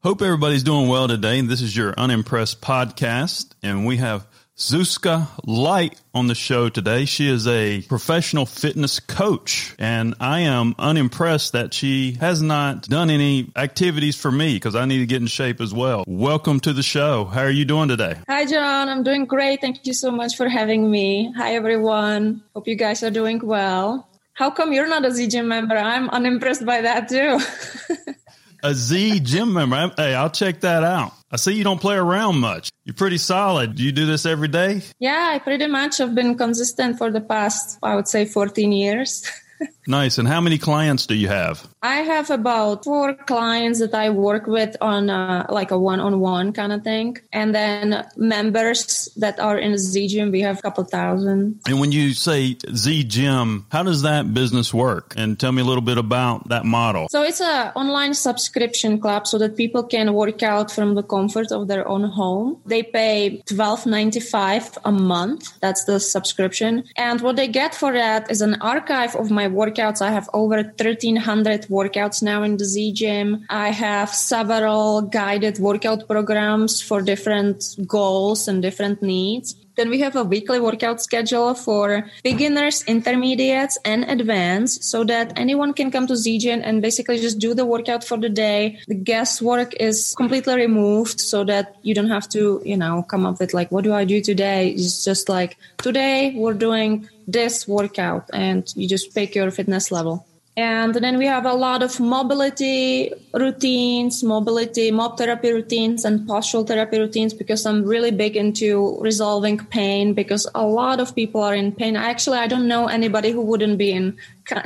Hope everybody's doing well today. This is your Unimpressed podcast, and we have Zuzka Light on the show today. She is a professional fitness coach, and I am unimpressed that she has not done any activities for me because I need to get in shape as well. Welcome to the show. How are you doing today? Hi, John. I'm doing great. Thank you so much for having me. Hi, everyone. Hope you guys are doing well. How come you're not a Gym member? I'm unimpressed by that too. a Z gym member. Hey, I'll check that out. I see you don't play around much. You're pretty solid. Do you do this every day? Yeah, I pretty much have been consistent for the past, I would say, 14 years. nice. And how many clients do you have? I have about four clients that I work with on a, like a one-on-one kind of thing, and then members that are in Z Gym. We have a couple thousand. And when you say Z Gym, how does that business work? And tell me a little bit about that model. So it's a online subscription club, so that people can work out from the comfort of their own home. They pay twelve ninety five a month. That's the subscription, and what they get for that is an archive of my workouts. I have over thirteen hundred workouts now in the Z Gym. I have several guided workout programs for different goals and different needs. Then we have a weekly workout schedule for beginners, intermediates, and advanced so that anyone can come to Z Gym and basically just do the workout for the day. The guesswork is completely removed so that you don't have to, you know, come up with like, what do I do today? It's just like, today we're doing this workout and you just pick your fitness level. And then we have a lot of mobility routines, mobility, mob therapy routines, and postural therapy routines because I'm really big into resolving pain because a lot of people are in pain. Actually, I don't know anybody who wouldn't be in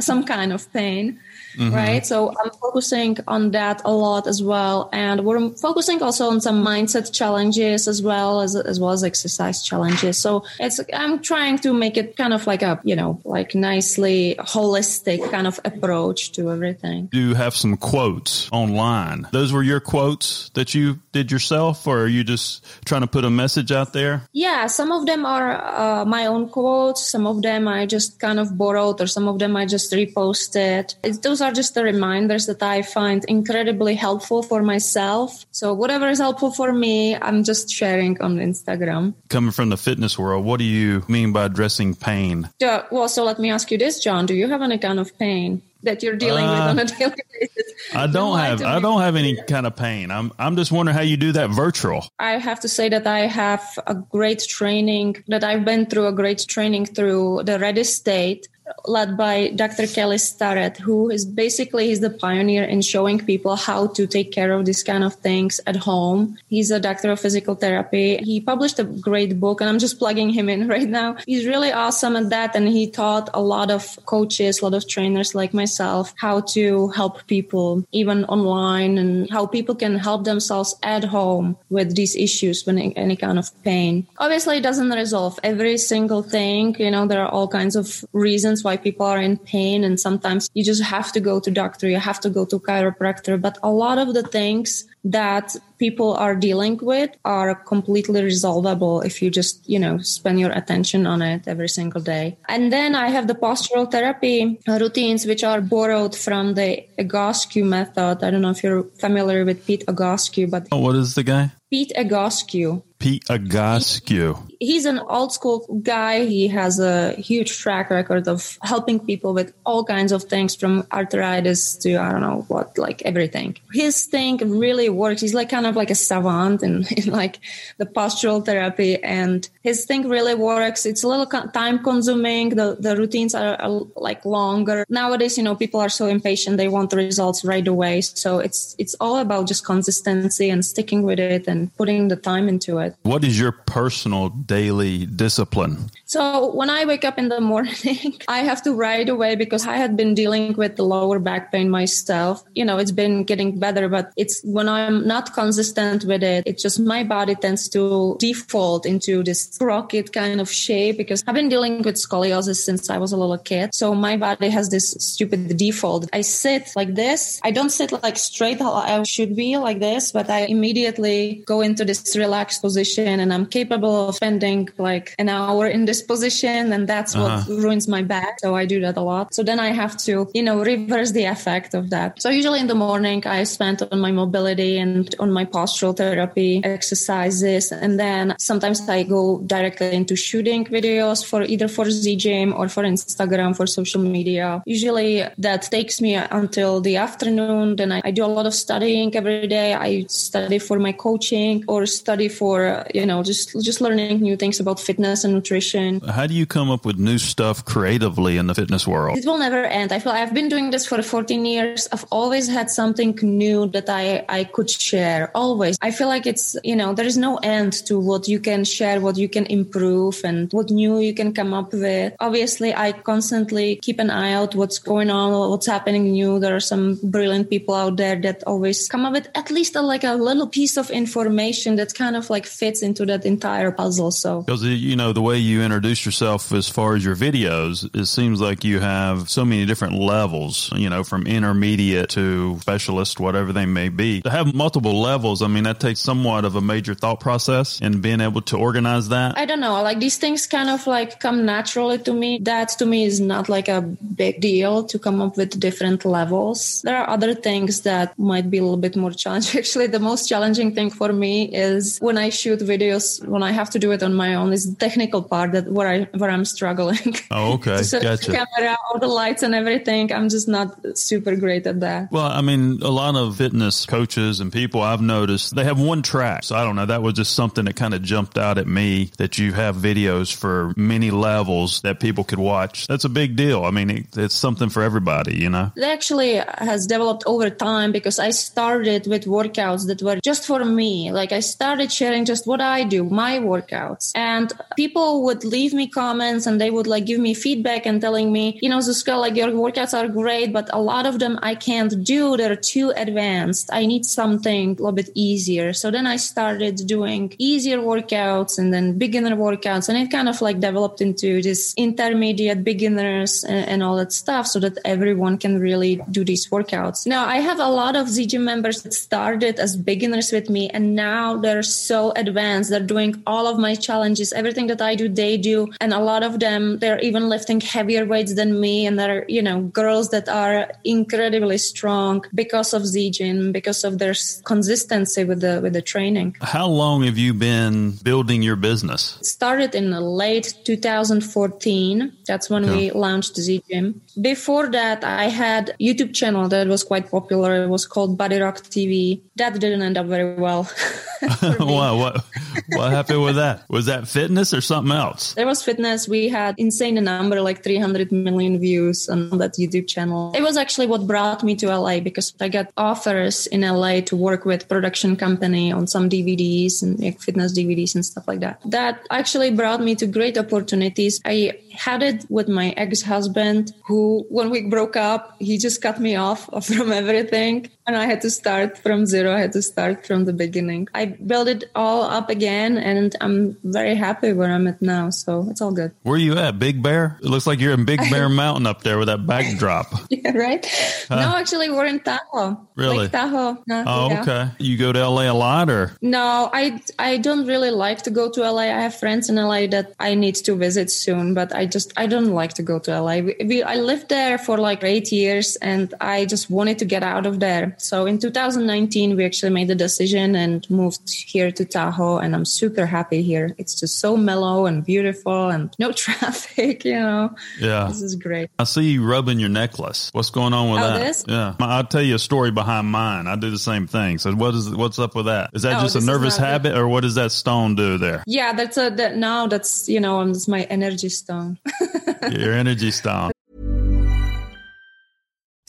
some kind of pain. Mm-hmm. right? So I'm focusing on that a lot as well, and we're focusing also on some mindset challenges as well as as well as exercise challenges. So it's I'm trying to make it kind of like a you know like nicely holistic kind of approach to everything. Do you have some quotes online? Those were your quotes that you did yourself, or are you just trying to put a message out there? Yeah, some of them are uh, my own quotes. Some of them I just kind of borrowed, or some of them I just reposted. It's, those are just the reminders that I find incredibly helpful for myself. So whatever is helpful for me, I'm just sharing on Instagram. Coming from the fitness world, what do you mean by addressing pain? Yeah, well, so let me ask you this, John. Do you have any kind of pain? that you're dealing uh, with on a daily basis. I don't have I don't have any kind of pain. I'm I'm just wondering how you do that virtual. I have to say that I have a great training that I've been through a great training through the Ready State led by Dr. Kelly Starrett, who is basically he's the pioneer in showing people how to take care of these kind of things at home. He's a doctor of physical therapy. He published a great book, and I'm just plugging him in right now. He's really awesome at that, and he taught a lot of coaches, a lot of trainers like myself, how to help people even online, and how people can help themselves at home with these issues when any kind of pain. Obviously, it doesn't resolve every single thing. You know, there are all kinds of reasons why people are in pain and sometimes you just have to go to doctor you have to go to chiropractor. But a lot of the things that people are dealing with are completely resolvable if you just you know spend your attention on it every single day. And then i have the postural therapy routines which are borrowed from the egoscue method. I don't know if you're familiar with pete egoscue but oh, what is the guy? Pete egoscue Pete Egoscue. He's an old school guy. He has a huge track record of helping people with all kinds of things from arthritis to I don't know what, like everything. His thing really works. He's like kind of like a savant in, in like the postural therapy and his thing really works. It's a little time consuming. The, the routines are, are like longer. Nowadays, you know, people are so impatient. They want the results right away. So it's, it's all about just consistency and sticking with it and putting the time into it. What is your personal daily discipline? So when I wake up in the morning, I have to right away because I had been dealing with the lower back pain myself. You know, it's been getting better, but it's when I'm not consistent with it, it's just my body tends to default into this rocket kind of shape because I've been dealing with scoliosis since I was a little kid. So my body has this stupid default. I sit like this. I don't sit like straight I should be like this, but I immediately go into this relaxed position and I'm capable of spending like an hour in this position. And that's uh-huh. what ruins my back. So I do that a lot. So then I have to, you know, reverse the effect of that. So usually in the morning, I spend on my mobility and on my postural therapy exercises. And then sometimes I go directly into shooting videos for either for Z Gym or for Instagram for social media. Usually that takes me until the afternoon. Then I, I do a lot of studying every day. I study for my coaching or study for, you know, just, just learning new things about fitness and nutrition. How do you come up with new stuff creatively in the fitness world? It will never end. I feel I've been doing this for 14 years. I've always had something new that I, I could share. Always. I feel like it's, you know, there is no end to what you can share, what you can improve and what new you can come up with. Obviously, I constantly keep an eye out what's going on, what's happening new. There are some brilliant people out there that always come up with at least a, like a little piece of information that kind of like fits into that entire puzzle. So, because you know the way you introduce yourself as far as your videos, it seems like you have so many different levels. You know, from intermediate to specialist, whatever they may be. To have multiple levels, I mean, that takes somewhat of a major thought process and being able to organize that. I don't know. Like these things kind of like come naturally to me. That to me is not like a big deal to come up with different levels. There are other things that might be a little bit more challenging. Actually, the most challenging thing for me is when I shoot videos, when I have to do it on my own, is the technical part that where I where I'm struggling. Oh, okay. set gotcha. the camera, all the lights and everything. I'm just not super great at that. Well, I mean, a lot of fitness coaches and people I've noticed, they have one track. So I don't know. That was just something that kind of jumped out at me that you have videos for many levels that people could watch. That's a big deal. I mean, it, it's something for everybody, you know? It actually has developed over time because I started with workouts that were just for me. Like I started sharing just what I do, my workouts. And people would leave me comments and they would like give me feedback and telling me, you know, Zuzka, like your workouts are great, but a lot of them I can't do. They're too advanced. I need something a little bit easier. So then I started doing easier workouts and then beginner workouts. And it kind of like developed into this intermediate beginners and, and all that stuff so that everyone can really do these workouts. Now I have a lot of ZG members that started as beginners with me and now they're so advanced. They're doing all of my challenges. Everything that I do, they do. And a lot of them, they're even lifting heavier weights than me. And they're, you know, girls that are incredibly strong because of Z Gym, because of their consistency with the, with the training. How long have you been building your business? It started in late 2014. That's when yeah. we launched Z Gym. Before that, I had YouTube channel that was quite popular. It was called Body Rock TV. That didn't end up very well. what, what, what happened with that? Was that fitness or something else? There was fitness. We had insane number, like 300 million views on that YouTube channel. It was actually what brought me to LA because I got offers in LA to work with production company on some DVDs and like, fitness DVDs and stuff like that. That actually brought me to great opportunities. I had it with my ex-husband who, when we broke up, he just cut me off from everything and I had to start from zero. I had to start from the beginning. I built it all up again and I'm very happy where I'm at now. So it's all good. Where are you at? Big Bear? It looks like you're in Big Bear Mountain up there with that backdrop. yeah, right? no, actually, we're in Tahoe. Really? Lake Tahoe. Uh, oh, yeah. okay. You go to LA a lot or? No, I, I don't really like to go to LA. I have friends in LA that I need to visit soon, but I just, I don't like to go to LA. We, we, I lived there for like eight years and I just wanted to get out of there. So in 2019, we actually made the decision and moved here to Tahoe, and I'm super happy here. It's just so mellow and beautiful and no traffic, you know. Yeah. This is great. I see you rubbing your necklace. What's going on with oh, that? This? Yeah. I'll tell you a story behind mine. I do the same thing. So what is what's up with that? Is that oh, just a nervous habit or what does that stone do there? Yeah, that's a that now that's you know, um, it's my energy stone. your energy stone.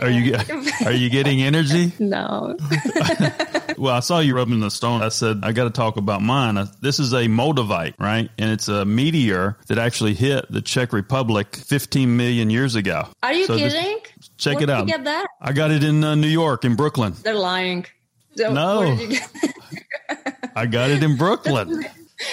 Are you are you getting energy? No. Well, I saw you rubbing the stone. I said I got to talk about mine. Uh, This is a moldavite, right? And it's a meteor that actually hit the Czech Republic 15 million years ago. Are you So this- kidding? check Where it did out. you get that? I got it in uh, New York, in Brooklyn. They're lying. So No. where did you get- I got it in Brooklyn.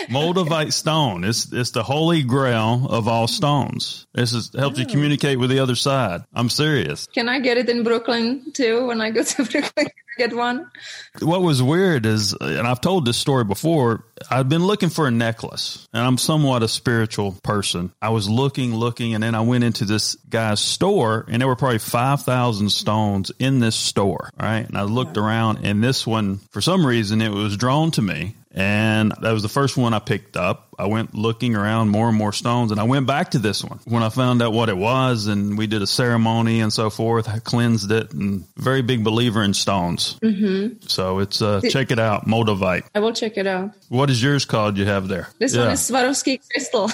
Moldavite stone. It's it's the holy grail of all stones. This is helps Oh. you communicate with the other side. I'm serious. Can I get it in Brooklyn too when I go to Brooklyn? Get one? What was weird is, and I've told this story before, I've been looking for a necklace, and I'm somewhat a spiritual person. I was looking, looking, and then I went into this guy's store, and there were probably 5,000 stones in this store, right? And I looked around, and this one, for some reason, it was drawn to me. And that was the first one I picked up. I went looking around more and more stones, and I went back to this one when I found out what it was, and we did a ceremony and so forth. I cleansed it, and very big believer in stones. Mm-hmm. So it's uh, check it out, Moldavite. I will check it out. What is yours called? You have there? This one is Swarovski crystal.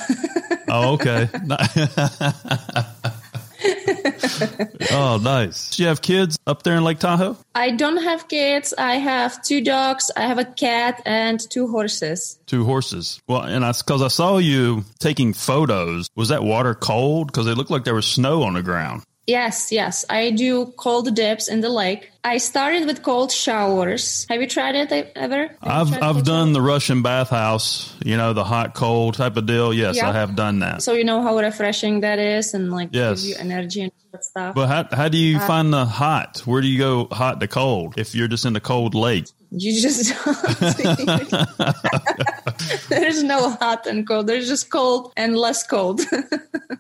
Oh, okay. oh, nice. Do you have kids up there in Lake Tahoe? I don't have kids. I have two dogs. I have a cat and two horses. Two horses. Well, and I because I saw you taking photos. Was that water cold? Because it looked like there was snow on the ground. Yes, yes. I do cold dips in the lake. I started with cold showers. Have you tried it ever? Have I've I've done shower? the Russian bathhouse. You know, the hot cold type of deal. Yes, Yeah. I have done that. So you know how refreshing that is and like Yes. gives you energy and stuff. But how how do you uh, find the hot? Where do you go hot to cold if you're just in the cold lake? You just There's no hot and cold. There's just cold and less cold.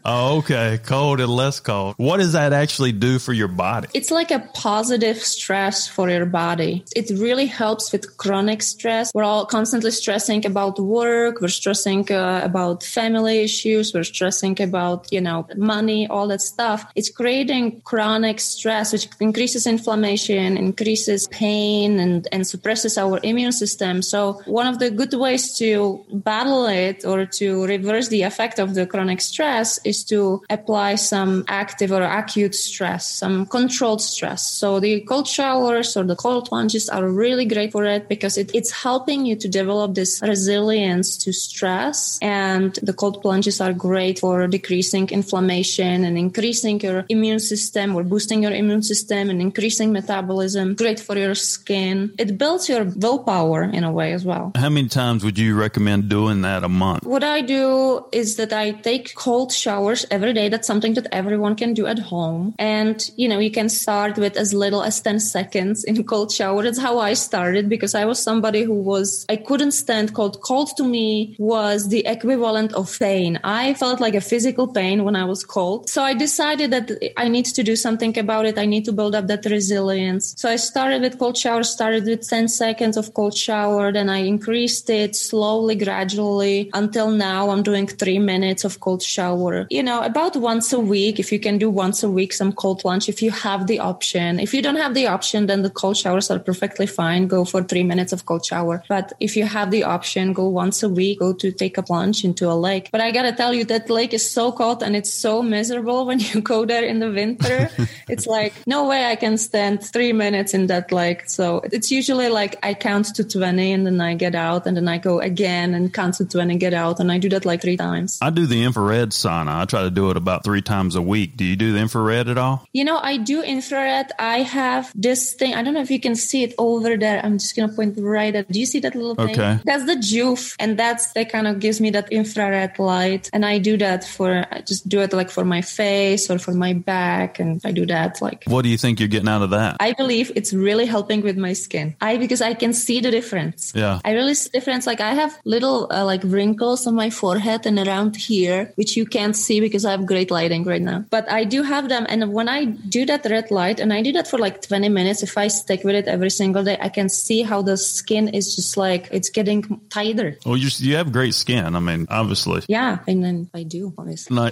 Oh, okay. Cold and less cold. What does that actually do for your body? it's like a positive stress for your body. It really helps with chronic stress. We're all constantly stressing about work. We're stressing uh, about family issues. We're stressing about, you know, money, all that stuff. It's creating chronic stress, which increases inflammation, increases pain and, and suppresses our immune system. So one of the good ways to battle it or to reverse the effect of the chronic stress is to apply some active or acute stress, some controlled stress. So the cold showers or the cold plunges are really great for it because it, it's helping you to develop this resilience to stress. And the cold plunges are great for decreasing inflammation and increasing your immune system or boosting your immune system and increasing metabolism. Great for your skin. It builds your willpower in a way as well. How many times would you recommend doing that a month? What I do is that I take cold showers every day. That's something that everyone can do at home. And, you know, you can start with as little as 10 seconds in cold shower. That's how I started because I was somebody who was, I couldn't stand cold. Cold to me was the equivalent of pain. I felt like a physical pain when I was cold. So I decided that I need to do something about it. I need to build up that resilience. So I started with cold shower, started with 10 seconds of cold shower. Then I increased it slowly, gradually until now I'm doing three minutes of cold shower. You know, about once a week, if you can do once a week, some cold plunge, if you have the option. If you don't have the option, then the cold showers are perfectly fine. Go for three minutes of cold shower. But if you have the option, go once a week, go to take a plunge into a lake. But I gotta tell you, that lake is so cold and it's so miserable when you go there in the winter. it's like, no way I can stand three minutes in that lake. So it's usually like I count to 20 and then I get out and then I go again and count to 20, get out. And I do that like three times. I do the infrared sauna. I try to do it about three times a week. Do you do the infrared at all? You know, I do infrared. I have this thing. I don't know if you can see it over there. I'm just going to point right at. Do you see that little thing? Okay. That's the Joovv. And that's, that kind of gives me that infrared light. And I do that for, I just do it like for my face or for my back. And I do that like. What do you think you're getting out of that? I believe it's really helping with my skin. I, because I can see the difference. Yeah. I really see the difference. Like I have little uh, like wrinkles on my forehead and around here, which you can't see because I have great lighting right now. But I do have them. And when I do that red light and I do that for like 20 minutes, if I stick with it every single day, I can see how the skin is just like, it's getting tighter. Well, you you have great skin. I mean, obviously. Yeah. And then I do, obviously.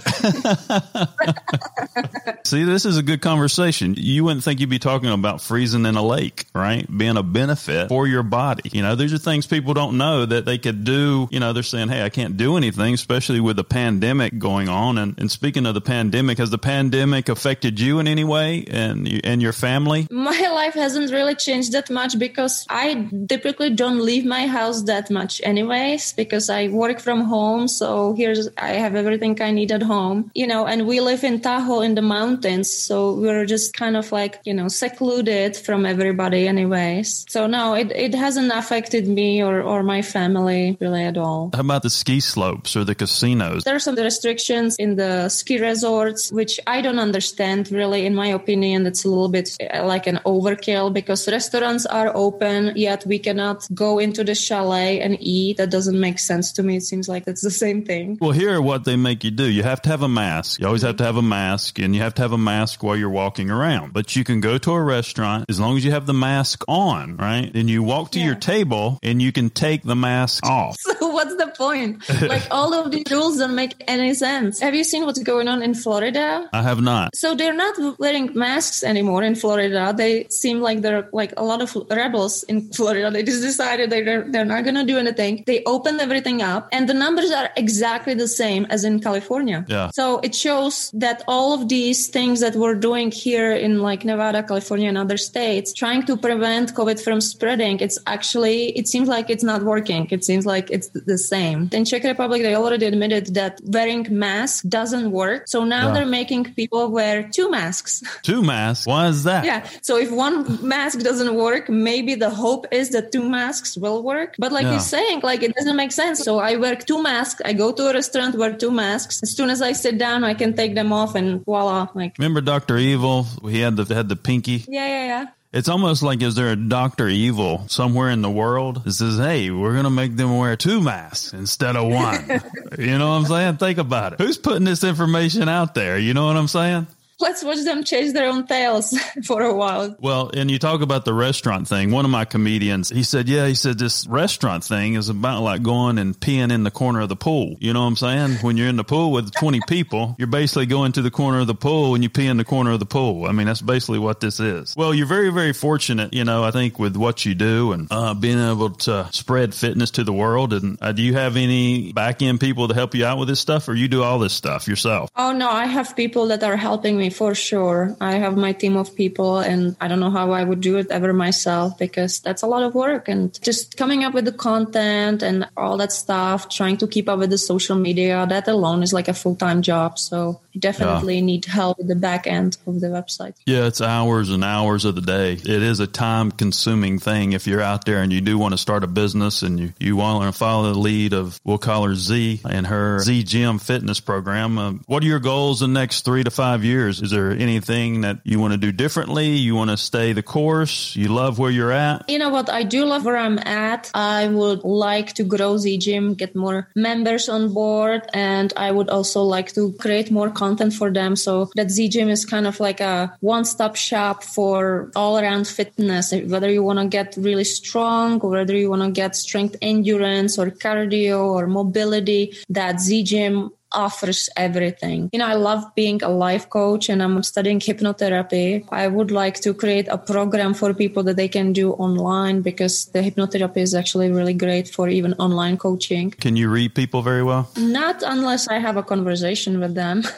See, this is a good conversation. You wouldn't think you'd be talking about freezing in a lake, right? Being a benefit for your body. You know, these are things people don't know that they could do. You know, they're saying, hey, I can't do anything, especially with the pandemic going on. And, and speaking of the pandemic, has the pandemic affected you in any way and, and your family? My life hasn't really changed that much because I typically don't leave my house that much anyways because I work from home. So here's, I have everything I need at home, you know, and we live in Tahoe in the mountains. So we're just kind of like, you know, secluded from everybody anyways. So no, it, it hasn't affected me or, or my family really at all. How about the ski slopes or the casinos? There are some restrictions in the ski resorts, which I don't understand really. In my opinion, it's a little bit uh, like an overkill because restaurants are open, yet we cannot go into the chalet and eat. That doesn't make sense to me. It seems like it's the same thing. Well, here, what they make you do, you have to have a mask. You always have to have a mask, and you have to have a mask while you're walking around. But you can go to a restaurant as long as you have the mask on, right? And you walk to Yeah. your table and you can take the mask off. Oh. So what's the point? Like all of these rules don't make any sense. Have you seen what's going on in Florida? I have not. So they're not wearing masks anymore in Florida. They seem like they're like a lot of rebels in Florida. They just decided they're they're not going to do anything. They opened everything up, and the numbers are exactly the same as in California. Yeah. So it shows that all of these things that we're doing here in like Nevada, California, and other states, trying to prevent COVID from spreading, it's actually it seems like it's not working. It seems like it's the same. In Czech Republic, they already admitted that wearing masks doesn't work. So now Yeah. they're making people wear two masks. Two masks. Why is that? yeah. So if one mask doesn't work, maybe the hope is that two masks will work. But like Yeah. he's saying, like it doesn't make sense. So I wear two masks. I go to a restaurant, wear two masks. As soon as I sit down, I can take them off and voila. Like, Remember Doctor Evil? He had the had the pinky. yeah, yeah, yeah. It's almost like is there a Doctor Evil somewhere in the world that says, "Hey, we're gonna make them wear two masks instead of one." you know what I'm saying? Think about it. Who's putting this information out there? You know what I'm saying? Let's watch them chase their own tails for a while. Well, and you talk about the restaurant thing. One of my comedians, he said, yeah, he said this restaurant thing is about like going and peeing in the corner of the pool. You know what I'm saying? When you're in the pool with 20 people, you're basically going to the corner of the pool and you pee in the corner of the pool. I mean, that's basically what this is. Well, you're very, very fortunate, you know, I think with what you do and uh, being able to spread fitness to the world. And uh, do you have any back end people to help you out with this stuff or you do all this stuff yourself? Oh no, I have people that are helping me for sure. I have my team of people and I don't know how I would do it ever myself because that's a lot of work and just coming up with the content and all that stuff, trying to keep up with the social media, that alone is like a full-time job. So you definitely need help with the back end of the website. Yeah, it's hours and hours of the day. It is a time consuming thing if you're out there and you do want to start a business and you, you want to follow the lead of, we'll call her Z and her Z Gym fitness program. Uh, what are your goals in the next three to five years? Is there anything that you want to do differently? You want to stay the course? You love where you're at? You know what? I do love where I'm at. I would like to grow Z Gym, get more members on board, and I would also like to create more content for them. So that Z Gym is kind of like a one-stop shop for all-around fitness. Whether you want to get really strong, or whether you want to get strength endurance, or cardio, or mobility, that Z Gym offers everything. You know, I love being a life coach and I'm studying hypnotherapy. I would like to create a program for people that they can do online because the hypnotherapy is actually really great for even online coaching. Can you read people very well? Not unless I have a conversation with them.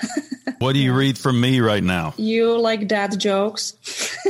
What do you read from me right now? you like dad jokes.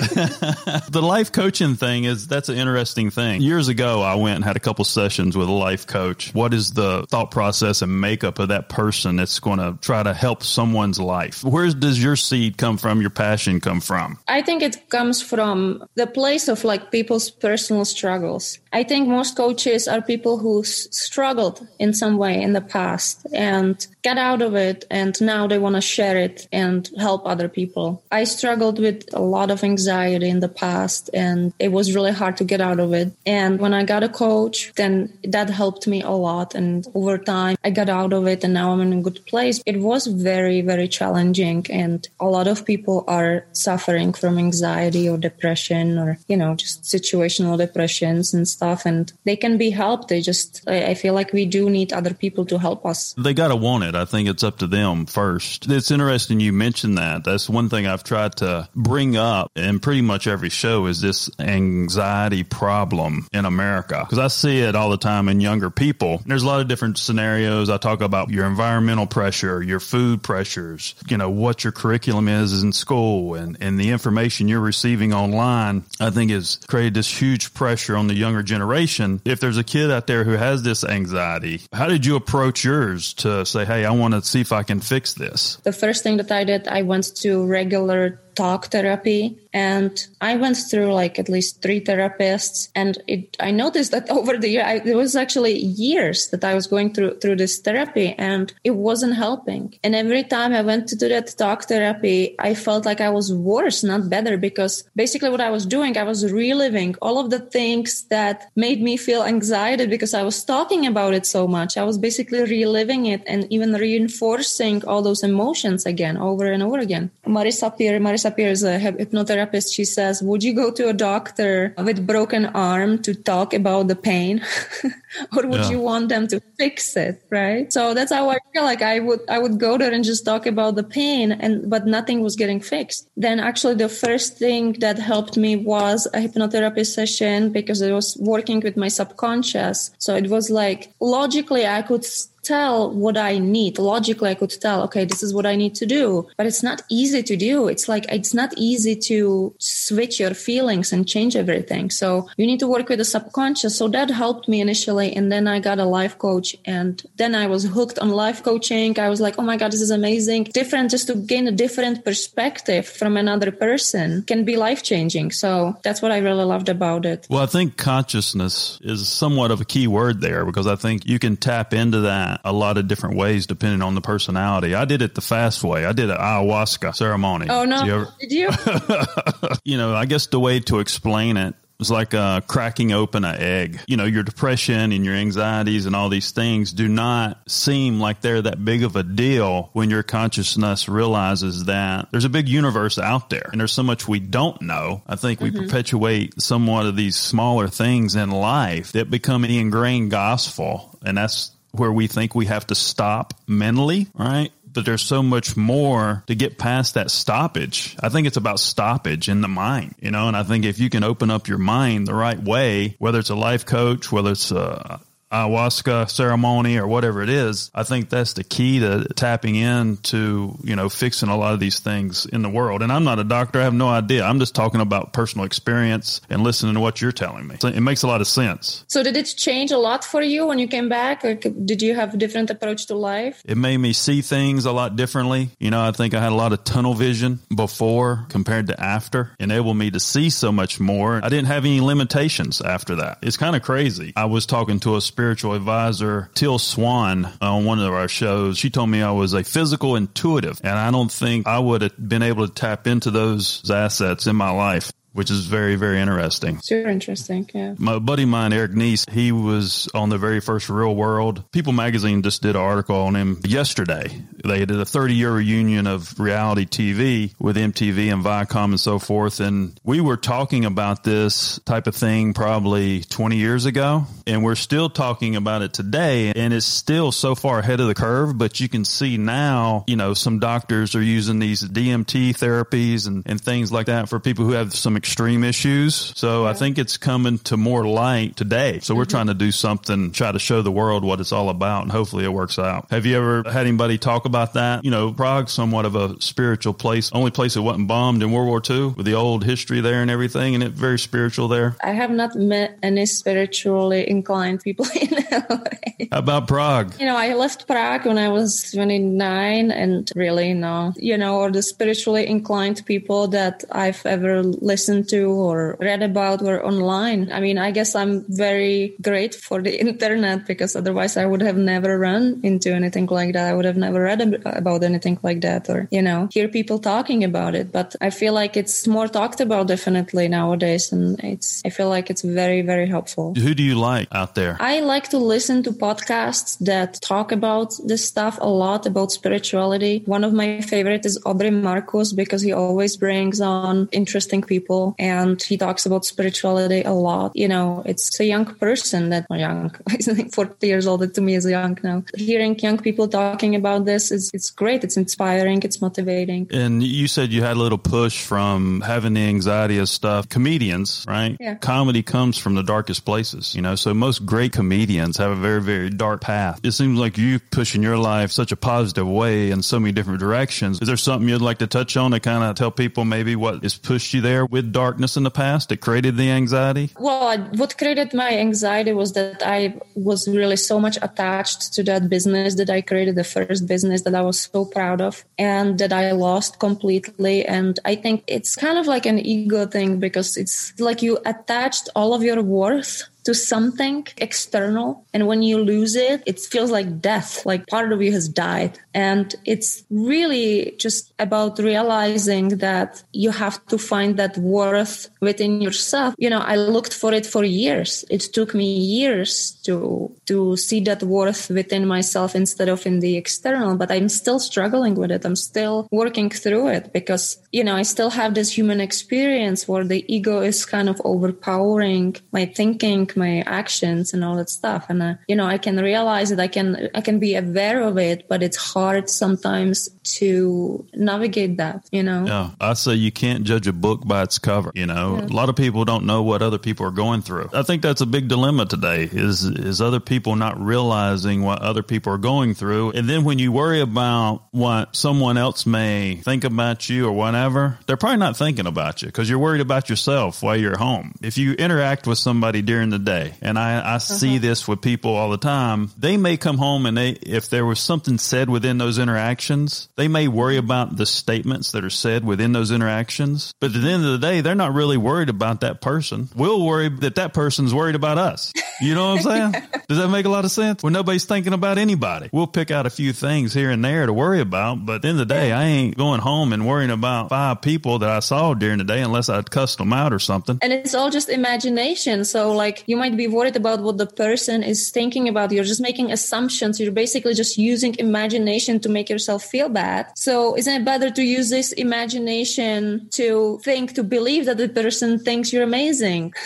the life coaching thing is that's an interesting thing. Years ago, I went and had a couple sessions with a life coach. What is the thought process and makeup of that person that's going to try to help someone's life? Where does your seed come from? Your passion come from? I think it comes from the place of like people's personal struggles. I think most coaches are people who struggled in some way in the past and get out of it and now they want to share it and help other people. I struggled with a lot of anxiety in the past and it was really hard to get out of it. And when I got a coach, then that helped me a lot. And over time, I got out of it and now I'm in good place. It was very, very challenging. And a lot of people are suffering from anxiety or depression or, you know, just situational depressions and stuff. And they can be helped. They just, I, feel like we do need other people to help us. They got to want it. I think it's up to them first. It's interesting you mentioned that. That's one thing I've tried to bring up in pretty much every show is this anxiety problem in America. Because I see it all the time in younger people. There's a lot of different scenarios. I talk about your environmental pressure, your food pressures, you know, what your curriculum is in school and, and the information you're receiving online, I think has created this huge pressure on the younger generation. If there's a kid out there who has this anxiety, how did you approach yours to say, hey, I want to see if I can fix this? The first thing that I did, I went to regular talk therapy and i went through like at least three therapists. And it, i noticed that over the year I, it was actually years that i was going through through this therapy and it wasn't helping. And every time i went to do that talk therapy i felt like i was worse not better because basically what i was doing i was reliving all of the things that made me feel anxiety because i was talking about it so much. I was basically reliving it and even reinforcing all those emotions again over and over again. Marisa peer marisa Peer is a hypnotherapist. She says, would you go to a doctor with broken arm to talk about the pain? or would yeah. you want them to fix it? Right. So that's how I feel like I would, I would go there and just talk about the pain and, but nothing was getting fixed. Then actually the first thing that helped me was a hypnotherapy session because I was working with my subconscious. So it was like logically I could tell what I need. Logically, I could tell, okay, this is what I need to do. But it's not easy to do. It's like, it's not easy to switch your feelings and change everything. So you need to work with the subconscious. So that helped me initially. And then I got a life coach and then I was hooked on life coaching. I was like, oh my God, this is amazing. Different, just to gain a different perspective from another person can be life changing. So that's what I really loved about it. Well, I think consciousness is somewhat of a key word there because I think you can tap into that a lot of different ways depending on the personality. I did it the fast way. I did an ayahuasca ceremony. Oh no! Did you? Ever- did you? you know, I guess the way to explain it was like uh, cracking open an egg. You know, your depression and your anxieties and all these things do not seem like they're that big of a deal when your consciousness realizes that there's a big universe out there and there's so much we don't know. I think we mm-hmm. perpetuate somewhat of these smaller things in life that become ingrained gospel. And that's where we think we have to stop mentally, right? But there's so much more to get past that stoppage. I think it's about stoppage in the mind, you know, and I think if you can open up your mind the right way, whether it's a life coach, whether it's a ayahuasca ceremony or whatever it is, I think that's the key to tapping into, you know, fixing a lot of these things in the world. And I'm not a doctor. I have no idea. I'm just talking about personal experience and listening to what you're telling me. So it makes a lot of sense. So did it change a lot for you when you came back? Or did you have a different approach to life? It made me see things a lot differently. You know, I think I had a lot of tunnel vision before compared to after, enabled me to see so much more. I didn't have any limitations after that. It's kind of crazy. I was talking to a spirit spiritual advisor, Till Swan, uh, on one of our shows. She told me I was a physical intuitive, and I don't think I would have been able to tap into those assets in my life which is very, very interesting. Super interesting, yeah. My buddy of mine, Eric Nies, he was on the very first Real World. People magazine just did an article on him yesterday. They did a 30 year reunion of reality TV with MTV and Viacom and so forth. And we were talking about this type of thing probably 20 years ago. And we're still talking about it today. And it's still so far ahead of the curve. But you can see now, you know, some doctors are using these DMT therapies and, and things like that for people who have some extreme issues. So I think it's coming to more light today. So we're mm-hmm. trying to do something, try to show the world what it's all about, and hopefully it works out. Have you ever had anybody talk about that? You know, Prague's somewhat of a spiritual place, only place that wasn't bombed in World War II with the old history there and everything, and it's very spiritual there. I have not met any spiritually inclined people in LA. How about Prague? You know, I left Prague when I was 29 and really no, you know, or the spiritually inclined people that I've ever listened to or read about were online. I mean, I guess I'm very great for the internet because otherwise I would have never run into anything like that. I would have never read about anything like that or, you know, hear people talking about it. But I feel like it's more talked about definitely nowadays. And it's, I feel like it's very, very helpful. Who do you like out there? I like to listen to podcasts that talk about this stuff a lot about spirituality. One of my favorite is Aubrey Marcus because he always brings on interesting people and he talks about spirituality a lot. You know, it's a young person that young, he's like 40 years old that to me is young now. Hearing young people talking about this is it's great. It's inspiring. It's motivating. And you said you had a little push from having the anxiety of stuff. Comedians, right? Yeah. Comedy comes from the darkest places, you know. So most great comedians have a very, very dark path. It seems like you pushing your life such a positive way in so many different directions. Is there something you'd like to touch on to kind of tell people maybe what has pushed you there with darkness in the past that created the anxiety? Well, I- what created my anxiety was that I was really so much attached to that business that I created the first business that I was so proud of and that I lost completely. And I think it's kind of like an ego thing because it's like you attached all of your worth to something external. And when you lose it, it feels like death, like part of you has died. And it's really just about realizing that you have to find that worth within yourself. You know, I looked for it for years. It took me years to, to see that worth within myself instead of in the external, but I'm still struggling with it. I'm still working through it because, you know, I still have this human experience where the ego is kind of overpowering my thinking, my actions and all that stuff. And, uh, you know, I can realize it. I can, I can be aware of it, but it's hard sometimes to navigate that, you know? Yeah, I say you can't judge a book by its cover. You know, a lot of people don't know what other people are going through. I think that's a big dilemma today. Is is other people not realizing what other people are going through, and then when you worry about what someone else may think about you or whatever, they're probably not thinking about you because you're worried about yourself while you're home. If you interact with somebody during the day, and I, I see uh-huh. this with people all the time, they may come home and they if there was something said within those interactions, they may worry mm-hmm. about the statements that are said within those interactions. But at the end of the day, they're not really worried about that person. We'll worry that that person's worried about us. You know what I'm saying? Does that make a lot of sense? When nobody's thinking about anybody, we'll pick out a few things here and there to worry about. But at the end of the day, I ain't going home and worrying about five people that I saw during the day unless I'd cussed them out or something. And it's all just imagination. So, like, you might be worried about what the person is thinking about. You're just making assumptions. You're basically just using imagination to make yourself feel bad. So, isn't it better to use this imagination to think, to believe that the person thinks you're amazing?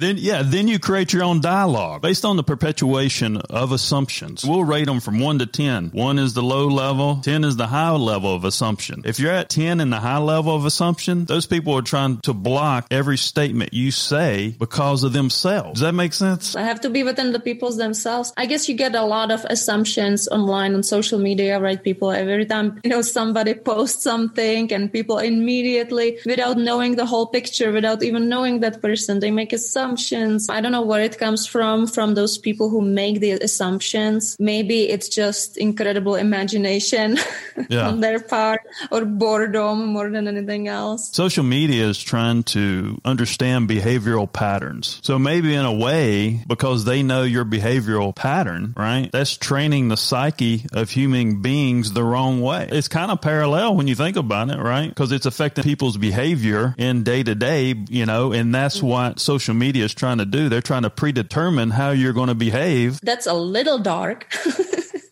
Then, yeah, then you create your own dialogue based on the perpetuation of assumptions. We'll rate them from one to 10. One is the low level, 10 is the high level of assumption. If you're at 10 in the high level of assumption, those people are trying to block every statement you say because of themselves. Does that make sense? I have to be within the peoples themselves. I guess you get a lot of assumptions online on social media, right? People every time, you know, somebody posts something and people immediately, without knowing the whole picture, without even knowing that person, they make assumptions. I don't know where it comes from, from those people who make the assumptions. Maybe it's just incredible imagination Yeah. on their part or boredom more than anything else. Social media is trying to understand behavioral patterns. So maybe in a way, because they know your behavioral pattern, right? That's training the psyche of human beings the wrong way. It's kind of parallel when you think about it, right? Because it's affecting people's behavior in day to day, you know, and that's mm-hmm. what social media is trying to do. They're trying to predetermine how you're going to behave. That's a little dark.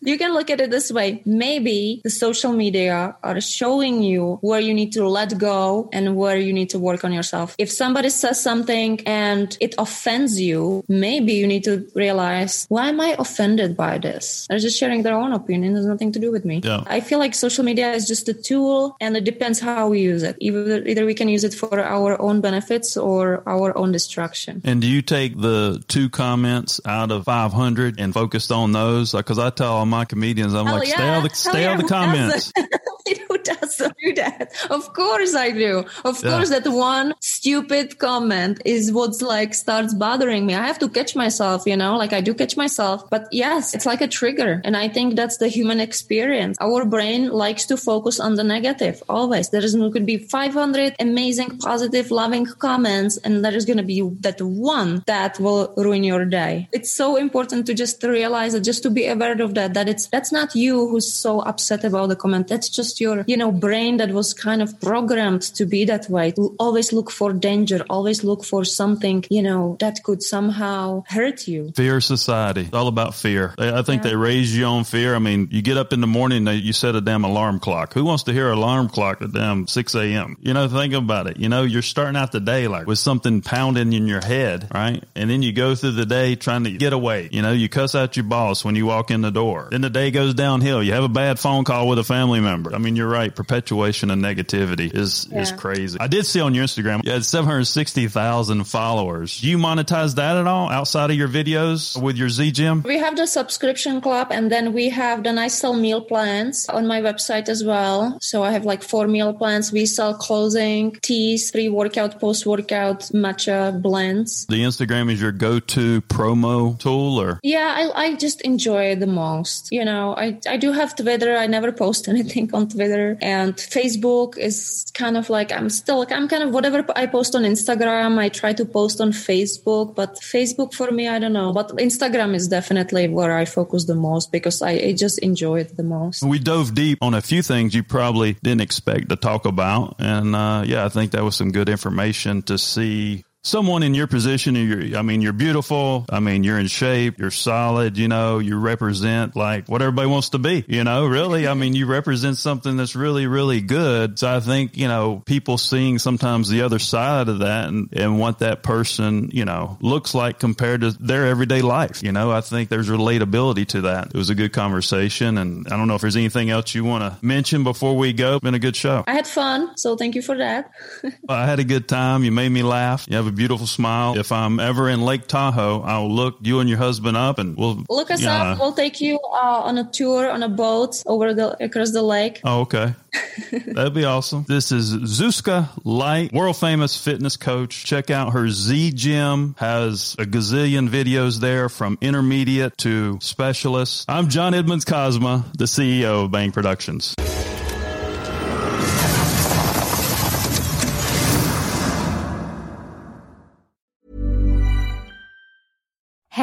you can look at it this way. Maybe the social media are showing you where you need to let go and where you need to work on yourself. If somebody says something and it offends you, maybe you need to realize, why am I offended by this? They're just sharing their own opinion. It has nothing to do with me. Yeah. I feel like social media is just a tool and it depends how we use it. Either, either we can use it for our own benefits or our own destruction. And do you take the two comments out of 500 and focused on those? Because I tell all my comedians, I'm Hell like, stay yeah. out the, Hell stay yeah. out the comments. Who doesn't do that? Of course I do. Of Yeah. course that one stupid comment is what's like starts bothering me. I have to catch myself, you know, like I do catch myself. But yes, it's like a trigger. And I think that's the human experience. Our brain likes to focus on the negative always. There is could be 500 amazing, positive, loving comments, and there is going to be that one that will ruin your day. It's so important to just realize that, just to be aware of that, that it's that's not you who's so upset about the comment. That's just your, you know, brain that was kind of programmed to be that way. To always look for danger, always look for something, you know, that could somehow hurt you. Fear society. It's all about fear. I think they raise you on fear. I mean, you get up in the morning, you set a damn alarm clock. Who wants to hear an alarm clock at damn 6 a.m.? You know, think about it. You know, you're starting out the day like with something pounding in your head, right? And then you go through the day trying to get away. You know, you cuss out your boss when you walk in the door. Then the day goes downhill. You have a bad phone call with a family member. I mean, you're right. Perpetuation of negativity is, is crazy. I did see on your Instagram, you had 760,000 followers. Do you monetize that at all outside of your videos with your Z Gym? We have the subscription club and then we have the nice sell meal plans on my website as well. So I have like four meal plans. We sell clothing, teas, pre workout, post workout, matcha blends. The Instagram is your go-to promo tool or? Yeah, I, I just enjoy it the most. You know, I, I do have Twitter. I never post anything on Twitter. And Facebook is kind of like, I'm still, like I'm kind of whatever I post on Instagram, I try to post on Facebook. But Facebook for me, I don't know. But Instagram is definitely where I focus the most because I, I just enjoy it the most. We dove deep on a few things you probably didn't expect to talk about. And uh, yeah, I think that was some good information to see someone in your position. You're, I mean, you're beautiful. I mean, you're in shape. You're solid. You know, you represent like what everybody wants to be, you know, really. I mean, you represent something that's really, really good. So I think, you know, people seeing sometimes the other side of that and, and what that person, you know, looks like compared to their everyday life. You know, I think there's relatability to that. It was a good conversation. And I don't know if there's anything else you want to mention before we go. Been a good show. I had fun, so thank you for that. I had a good time. You made me laugh. You have a beautiful smile. If I'm ever in Lake Tahoe, I'll look you and your husband up and we'll Look us yeah. up. We'll take you uh, on a tour on a boat over the across the lake. Oh, okay. That'd be awesome. This is Zuzka Light, world famous fitness coach. Check out her Z Gym. Has a gazillion videos there from intermediate to specialist. I'm John Edmonds Cosma, the CEO of Bang Productions.